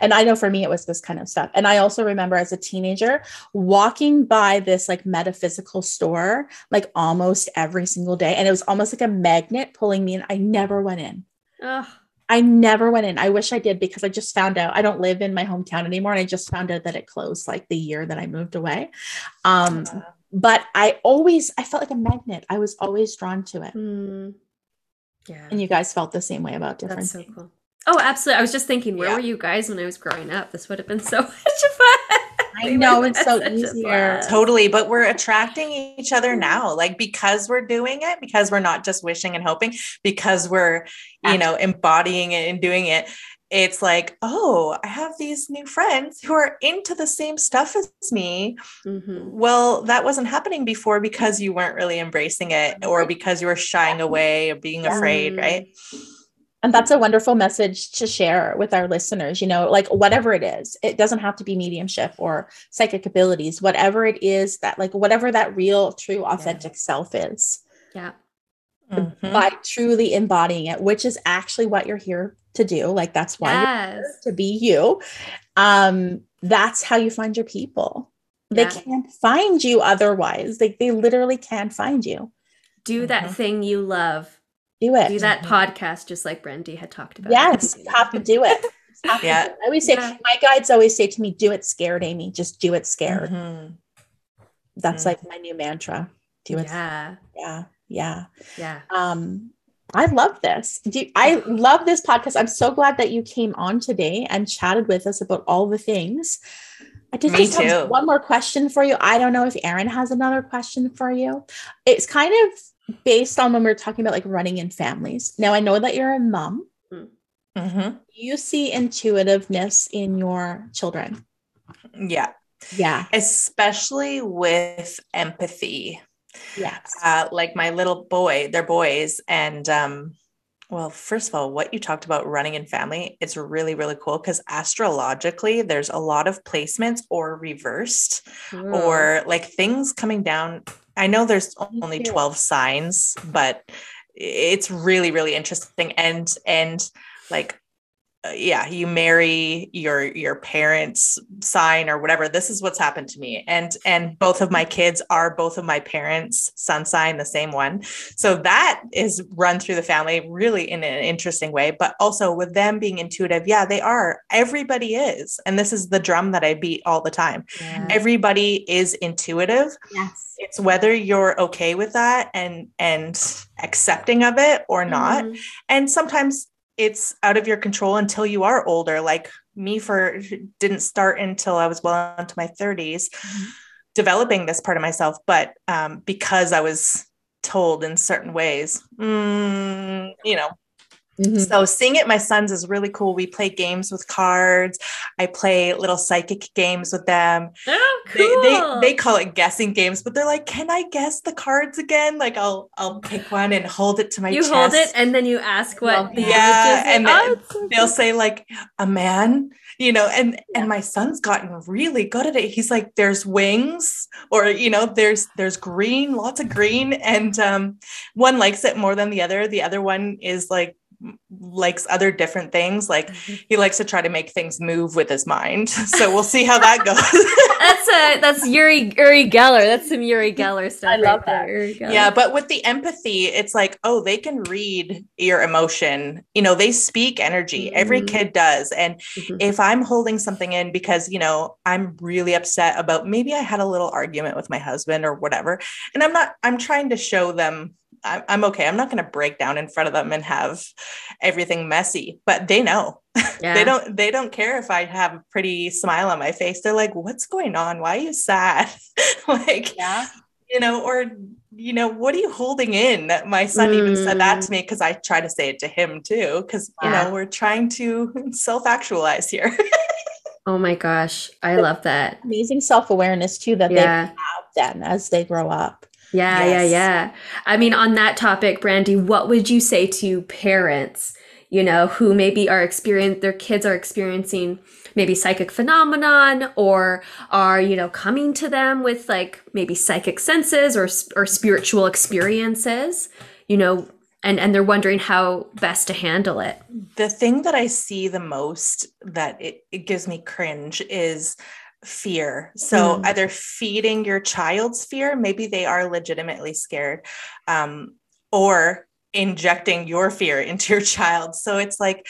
And I know for me, it was this kind of stuff. And I also remember as a teenager walking by this like metaphysical store like almost every single day. And it was almost like a magnet pulling me in. I never went in. Ugh. I never went in. I wish I did because I just found out I don't live in my hometown anymore. And I just found out that it closed like the year that I moved away. Um, but I always I felt like a magnet. I was always drawn to it. Mm. Yeah. And you guys felt the same way about different That's so things. cool. Oh, absolutely. I was just thinking, where Yeah. were you guys when I was growing up? This would have been so much fun. I know, it's so had such a easier. Totally, but we're attracting each other now, like because we're doing it, because we're not just wishing and hoping, because we're, you know, embodying it and doing it. It's like, oh, I have these new friends who are into the same stuff as me. Mhm. Well, that wasn't happening before because you weren't really embracing it or because you were shying away or being Yeah. afraid, right? And that's a wonderful message to share with our listeners. You know, like whatever it is, it doesn't have to be mediumship or psychic abilities, whatever it is that, like, whatever that real, true, authentic self is. Yeah. Mhm. by truly embodying it, which is actually what you're here to do. Like that's why you're Yes. here to be you. Um, that's how you find your people. They can't find you otherwise. Like they literally can't find you. Do that Mhm. thing you love. Do it. Do that podcast just like Brandee had talked about. Yes, you have to do it. To Yeah. do it. I always say, Yeah. my guides always say to me, do it scared, Amy. Just do it scared. Mhm. That's Mhm. like my new mantra. Do it. Yeah. Yeah. Yeah. Yeah. um i love this do i love this podcast i'm so glad that you came on today and chatted with us about all the things i did Me just have one more question for you i don't know if erin has another question for you it's kind of based on when we are talking about like running in families now i know that you're a mom Mhm. you see intuitiveness in your children Yeah. yeah Especially with empathy. yes uh, like my little boy, they're boys. And um, well, first of all, what you talked about running in family, it's really, really cool because astrologically, there's a lot of placements or reversed Ooh. or like things coming down. I know there's only 12 signs, but it's really, really interesting. And, and like, uh, yeah, you marry your your parents' sign or whatever. This is what's happened to me, and and both of my kids are both of my parents' sun sign, the same one. So that is run through the family really in an interesting way. But also with them being intuitive, yeah, they are. Everybody is, and this is the drum that I beat all the time. Yeah. Everybody is intuitive. yes It's whether you're okay with that and and accepting of it or not Mhm. and sometimes it's out of your control until you are older like me for didn't start until i was well into my 30s Mhm. developing this part of myself, but um, because I was told in certain ways, mm, you know, Mhm. so seeing it my sons is really cool. We play games with cards. I play little psychic games with them. Oh, They, cool. they they call it guessing games, but they're like, "Can I guess the cards again?" Like I'll I'll pick one and hold it to my you chest. hold it and then you ask what Love the. Yeah, is. and Oh, then it's so They'll say like a man, you know, and Yeah. and my son's gotten really good at it. He's like, "There's wings," or you know, "There's there's green, lots of green," and um, one likes it more than the other. The other one is like likes other different things like he likes to try to make things move with his mind so we'll see how that goes That's a that's Yuri Uri Geller. That's some Uri Geller stuff. I love right there, Uri Geller. Yeah, but with the empathy, it's like, oh, they can read your emotion. You know, they speak energy. Every Mhm. kid does. And Mhm. if I'm holding something in because, you know, I'm really upset about maybe I had a little argument with my husband or whatever, and I'm not, I'm trying to show them. I- I'm okay. I'm not going to break down in front of them and have everything messy, but they know. Yeah. They don't. They don't care if I have a pretty smile on my face. They're like, "What's going on? Why are you sad?" like, Yeah. you know, or you know, what are you holding in? My son even said that Mm. to me because I try to say it to him too, because you know, we're trying to self-actualize here. Oh my gosh, I love that. Amazing self awareness too that they have then as they grow up. Yeah, yeah, Yes. yeah. I mean, on that topic, Brandee, what would you say to parents, you know, who maybe are experiencing their kids are experiencing maybe psychic phenomenon or are, you know, coming to them with like maybe psychic senses or or spiritual experiences, you know, and and they're wondering how best to handle it. the thing that I see the most that it, it gives me cringe is fear. So Mm. either feeding your child's fear, maybe they are legitimately scared, um, or injecting your fear into your child. So it's like,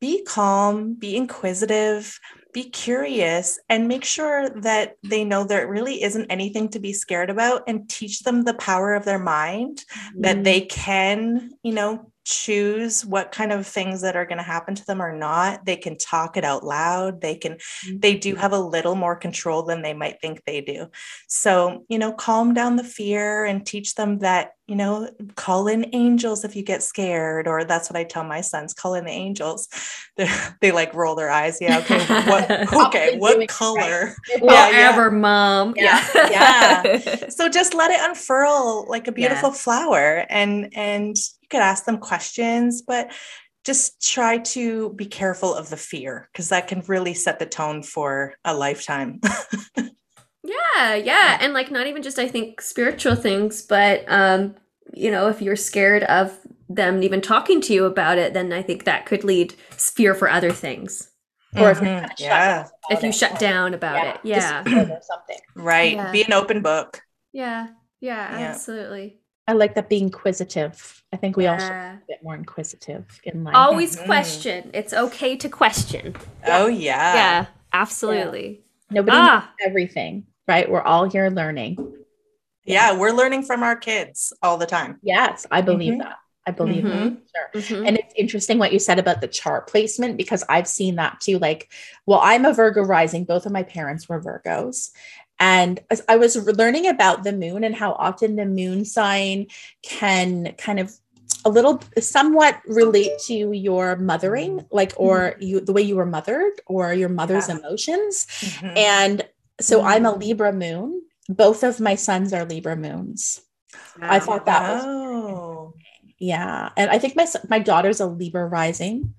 be calm, be inquisitive, be curious, and make sure that they know there really isn't anything to be scared about and teach them the power of their mind that they can, you know, choose what kind of things that are going to happen to them or not. They can talk it out loud. They can, they do have a little more control than they might think they do. So, you know, calm down the fear and teach them that, you know, call in angels if you get scared. Or that's what I tell my sons call in the angels. They, they like roll their eyes. Yeah. Okay. What, okay. What color? right. Yeah, yeah. Whatever, mom. Yeah, yeah. so just let it unfurl like a beautiful flower and and you could ask them questions but just try to be careful of the fear because that can really set the tone for a lifetime Yeah, yeah, and like not even just I think spiritual things, but um, you know, if you're scared of them even talking to you about it, then I think that could lead fear for other things. Or if you're Mhm. kind of shut yeah down If about you it. shut down about it. Yeah. something. right Yeah. be an open book Yeah. Yeah, Yeah. absolutely. I like that being inquisitive. I think we also Yeah. a bit more inquisitive in life. Always Mhm. question. It's okay to question. oh yeah yeah, absolutely. Nobody Ah. knows everything, right? We're all here learning. yeah we're learning from our kids all the time Yes, I believe Mhm. that. I believe that. Mhm. Sure. Mhm. And it's interesting what you said about the chart placement because I've seen that too. Like, well, I'm a Virgo rising. Both of my parents were Virgos. And as I was learning about the moon and how often the moon sign can kind of a little somewhat relate to your mothering, like, or you the way you were mothered or your mother's Yeah. emotions. Mhm. And so I'm a Mm. Libra moon. Both of my sons are Libra moons. I thought that was oh yeah, and I think my my daughter's a Libra rising,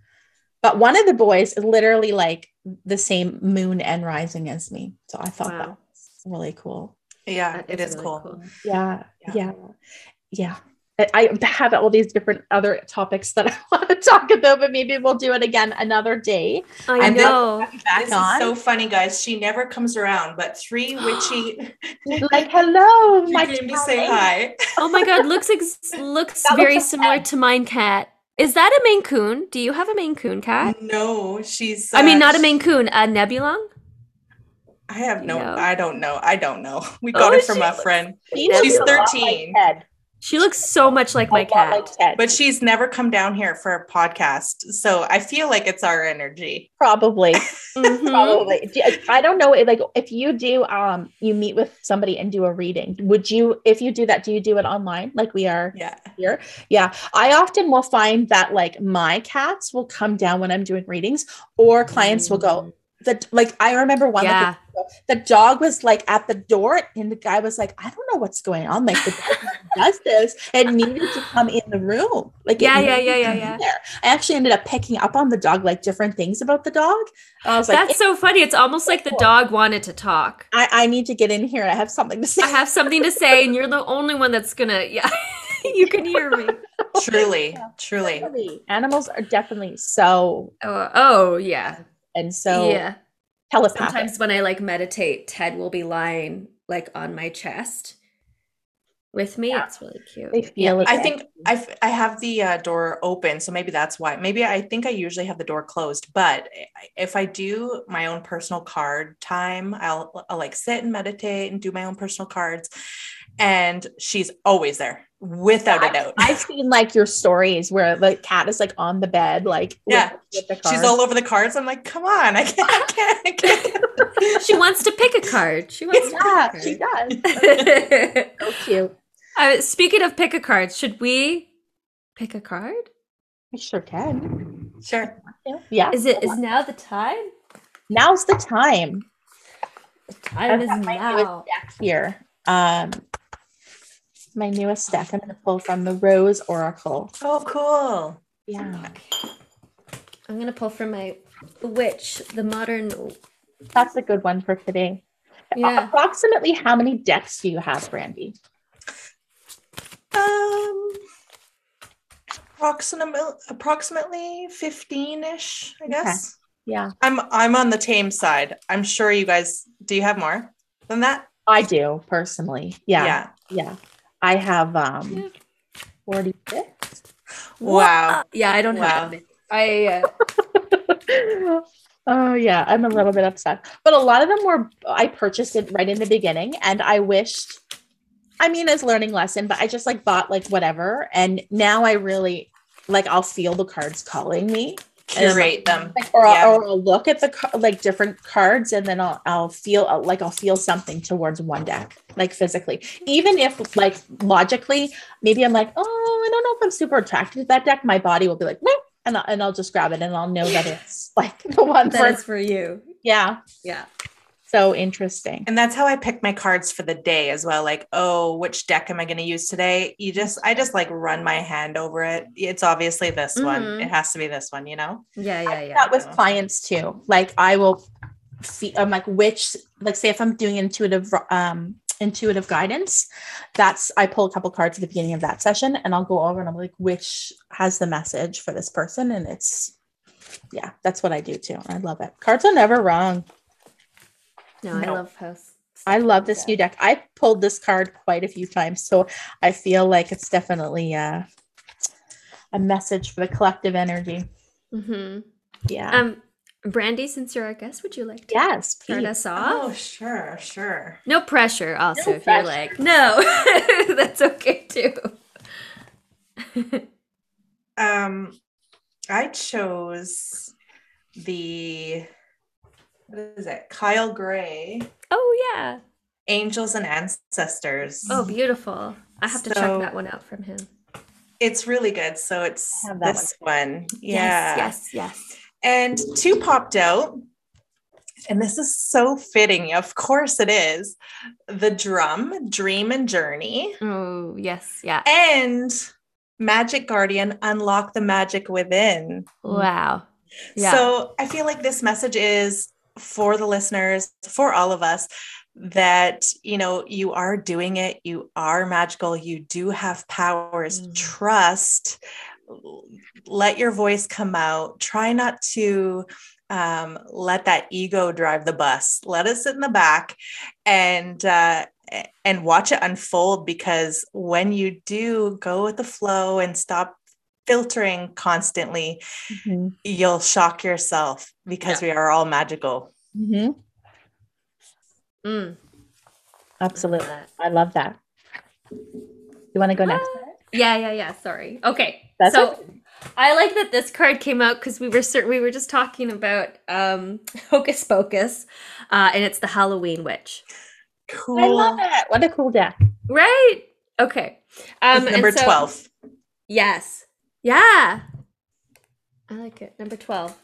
but one of the boys is literally like the same moon and rising as me. So I thought that Wow. was really cool. yeah That it is really cool, Yeah, Yeah. yeah, yeah. I I have all these different other topics that I want to talk about, but maybe we'll do it again another day. I I'm know. Back this on, is so funny guys she never comes around but three witchy like hello, she my came to cat say hi Oh my god, looks ex- looks That looks very like similar to mine cat. Is that a Maine Coon? Do you have a Maine Coon cat? no she's I mean, uh, not a Maine Coon, a Nebelung. I have no, No. I don't know. I don't know. We Oh, got it from a friend. She She's a lot like 13. She looks so much like my cat. like But she's never come down here for a podcast. So I feel like it's our energy. probably. Mhm. Probably. I don't know. Like, if you do, um, you meet with somebody and do a reading. Would you, if you do that, do you do it online like we are Yeah. here? Yeah. I often will find that like my cats will come down when I'm doing readings, or clients will go. The like I remember one. like, the dog was like at the door, and the guy was like, "I don't know what's going on. Like the dog does this and needed to come in the room. Like, Yeah, yeah, yeah, yeah, yeah. There. I actually ended up picking up on the dog, like different things about the dog. I was like, That's so funny. It's almost like the dog wanted to talk. I, I need to get in here. I have something to say. I have something to say, and you're the only one that's gonna. Yeah, you can hear me. Truly. Truly. Animals are definitely so Oh, oh yeah, and so yeah. telepathic. Sometimes when I like meditate, Ted will be lying like on my chest with me. Yeah. It's really cute. they feel it. I think I've, I have the uh, door open, so maybe that's why. Maybe I think I usually have the door closed, but if I do my own personal card time, I'll, I'll like sit and meditate and do my own personal cards, and she's always there without a doubt. I've seen like your stories where the cat is like on the bed, like Yeah. with the She's all over the cards. I'm like, come on, I can't, I can't, I can't. she wants to pick a card. She wants yeah, to she pick a does. card. so cute. uh, speaking of pick a card, should we pick a card? I sure can. Sure. Yeah. Is it is now the time? Now's the time. The time is I've got my newest now. deck here. Um, my newest deck. I'm going to pull from the Rose Oracle. Oh, cool. Yeah, I'm gonna pull from my witch, the modern. that's a good one for today. Yeah. Approximately how many decks do you have, Brandee? Um, approximately approximately 15ish, I guess. Yeah, I'm I'm on the tame side. I'm sure you guys do you have more than that? I do personally. Yeah, yeah. I have um Yeah. 46. Wow. Yeah, I don't Wow. have it. I uh, oh yeah, I'm a little bit upset. But a lot of them were I purchased it right in the beginning and I wished I mean as learning lesson, but I just like bought like whatever and now I really like I'll feel the cards calling me. Curate them. Or, Yeah. I'll, or I'll look at the like different cards and then I'll I'll feel like I'll feel something towards one deck like physically even if like logically maybe I'm like oh I don't know if I'm super attracted to that deck my body will be like "Meh," and I'll, and I'll just grab it and I'll know that it's like the one that for for you. yeah Yeah. So interesting And that's how I pick my cards for the day as well. Like, oh, which deck am I going to use today? You just, I just like run my hand over it. It's obviously this one. Mhm. It has to be this one, you know? Yeah, yeah, yeah. that with clients too like I will fe- I'm like which like say if I'm doing intuitive um intuitive guidance that's I pull a couple cards at the beginning of that session and I'll go over and I'm like which has the message for this person and it's yeah that's what I do too I love it cards are never wrong No, I love house. I love this new deck I pulled this card quite a few times so I feel like it's definitely uh a message for the collective energy Mm-hmm. yeah Um, Brandee, since you're our guest, would you like to yes start us off? Oh, sure, sure. No pressure. Also, No if you're like, no, that's okay too. Um, I chose the, what is it? Kyle Gray, oh yeah. Angels and Ancestors. Oh, beautiful. I have to check that one out from him. It's really good. So it's I have that this one. Yeah. Yes, yes, yes. And two popped out. And this is so fitting. Of course it is. The drum, Dream and Journey, Oh, yes, yeah. and Magic Guardian, Unlock the Magic Within. Wow. Yeah. So I feel like this message is for the listeners, for all of us, that you know you are doing it. You are magical. You do have powers. Mm. trust. Let your voice come out. Try not to um, let that ego drive the bus. Let it sit in the back and uh, and watch it unfold because when you do go with the flow and stop filtering constantly Mhm. you'll shock yourself because we are all magical. Mm-hmm. Mm, Absolutely. I love that. You want to go next? Yeah, yeah, yeah. Sorry. Okay. That's so okay. I like that this card came out because we were cer- we were just talking about um, Hocus Pocus, uh, and it's the Halloween witch, Cool. I love it. What a cool deck. right? Okay. Um, It's number so- 12. Yes. Yeah. I like it. Number 12.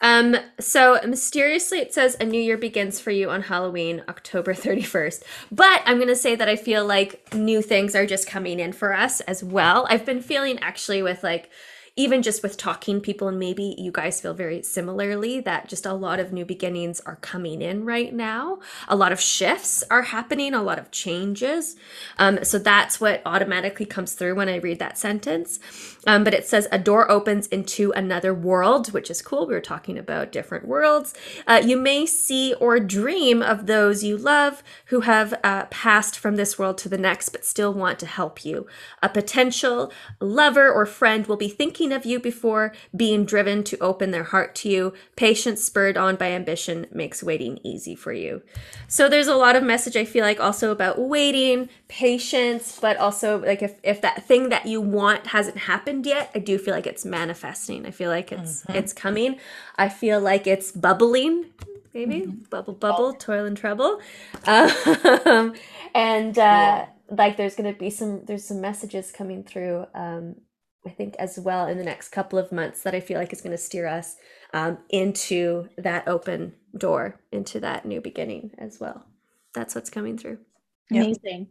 Um, so mysteriously it says a new year begins for you on Halloween, October 31st. But I'm gonna say that I feel like new things are just coming in for us as well. I've been feeling actually with like even just with talking people and maybe you guys feel very similarly that just a lot of new beginnings are coming in right now. A lot of shifts are happening a lot of changes. Um, so that's what automatically comes through when i read that sentence. Um, but it says a door opens into another world which is cool. We were talking about different worlds. Uh, you may see or dream of those you love who have uh, passed from this world to the next but still want to help you. A potential lover or friend will be thinking of you before being driven to open their heart to you. Patience spurred on by ambition makes waiting easy for you. So there's a lot of message I feel like also about waiting, patience, but also like if, if that thing that you want hasn't happened yet, I do feel like it's manifesting. I feel like it's it's coming. I feel like it's bubbling maybe bubble bubble toil and trouble um, and uh like there's gonna be some there's some messages coming through um i think as well in the next couple of months that i feel like is going to steer us um into that open door into that new beginning as well that's what's coming through Yep. Amazing.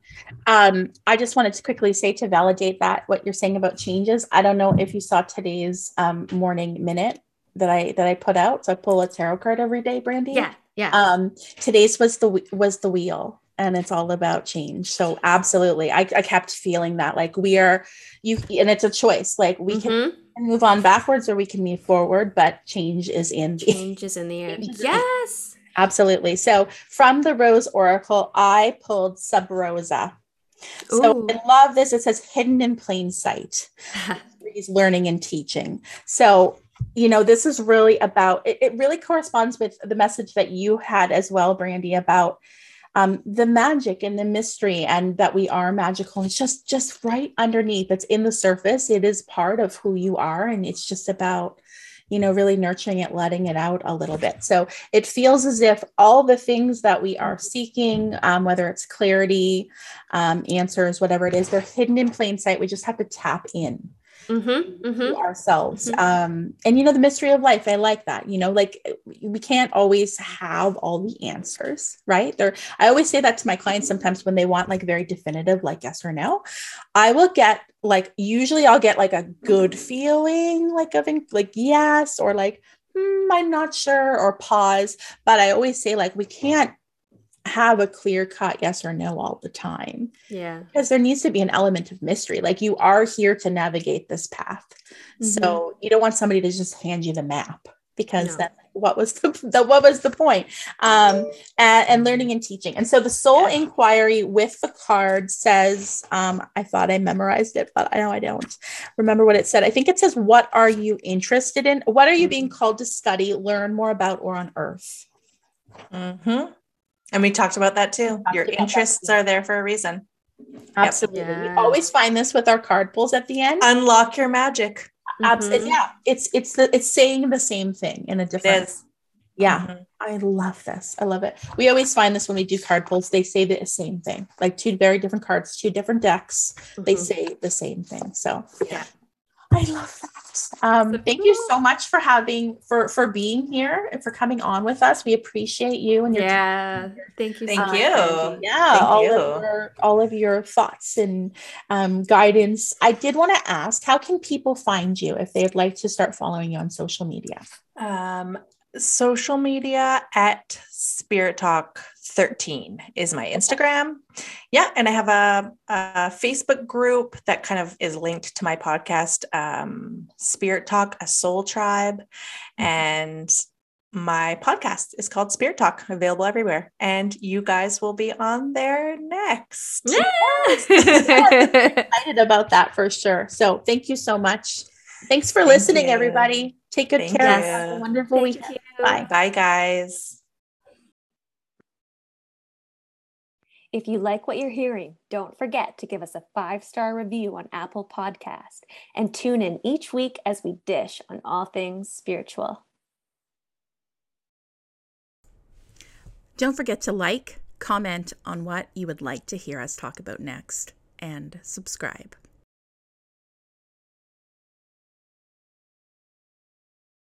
Um, I just wanted to quickly say to validate that what you're saying about changes. I don't know if you saw today's um, morning minute that I that I put out. So I pull a tarot card every day, Brandee. yeah yeah Um, today's was the was the wheel, and it's all about change. So absolutely, I, I kept feeling that like we are you, and it's a choice. Like we can Mhm. move on backwards or we can move forward, but change is in the changes in the air Changes in the- yes Absolutely. So from the Rose Oracle, I pulled Sub Rosa. So Ooh. I love this. It says hidden in plain sight. He's learning and teaching. So, you know, this is really about it, it really corresponds with the message that you had as well, Brandee, about um, the magic and the mystery and that we are magical. It's just just right underneath. It's in the surface. It is part of who you are. And it's just about you know, really nurturing it, letting it out a little bit. So it feels as if all the things that we are seeking, um, whether it's clarity, um, answers, whatever it is, they're hidden in plain sight. We just have to tap in mm-hmm, to mm-hmm. ourselves. Um, and, you know, the mystery of life, I like that. You know, like we can't always have all the answers, right? There, I always say that to my clients sometimes when they want like very definitive, like yes or no. I will get like usually I'll get like a good feeling like of like yes or like hmm, I'm not sure or pause. But I always say like we can't have a clear cut yes or no all the time yeah because there needs to be an element of mystery. Like you are here to navigate this path. So you don't want somebody to just hand you the map because No. then what was the, the what was the point? Um, and, and learning and teaching. And so the soul Yeah. inquiry with the card says, um, I thought I memorized it, but I know I don't remember what it said. I think it says, What are you interested in? What are you being called to study, learn more about, or on earth? And we talked about that too. Your interests too. are there for a reason. Absolutely. We Yeah. always find this with our card pulls at the end. Unlock your magic. Abs- Mhm. yeah, it's it's the it's saying the same thing in a different. is. Yeah, Mhm. I love this. I love it. We always find this when we do card pulls. They say the same thing, like two very different cards, two different decks. They Mhm. say the same thing. So Yeah. I love that. Um, thank you so much for having for for being here and for coming on with us. We appreciate you and your yeah thank you Thank so much, you. Andy. yeah Thank all you. of your all of your thoughts and um, guidance. I did want to ask, how can people find you if they'd like to start following you on social media? Um, social media at Spirit Talk 13 is my Instagram. Yeah. And I have a, a Facebook group that kind of is linked to my podcast, um, Spirit Talk, a soul tribe. And my podcast is called Spirit Talk, available everywhere. And you guys will be on there next. Excited about that for sure. So thank you so much. Thanks for Thank listeing, you. everybody. Take good Thank care. you. Have a wonderful Thank weekend. you. Bye. Bye, guys. If you like what you're hearing, don't forget to give us a five star review on Apple Podcast and tune in each week as we dish on all things spiritual. Don't forget to like, comment on what you would like to hear us talk about next, and subscribe.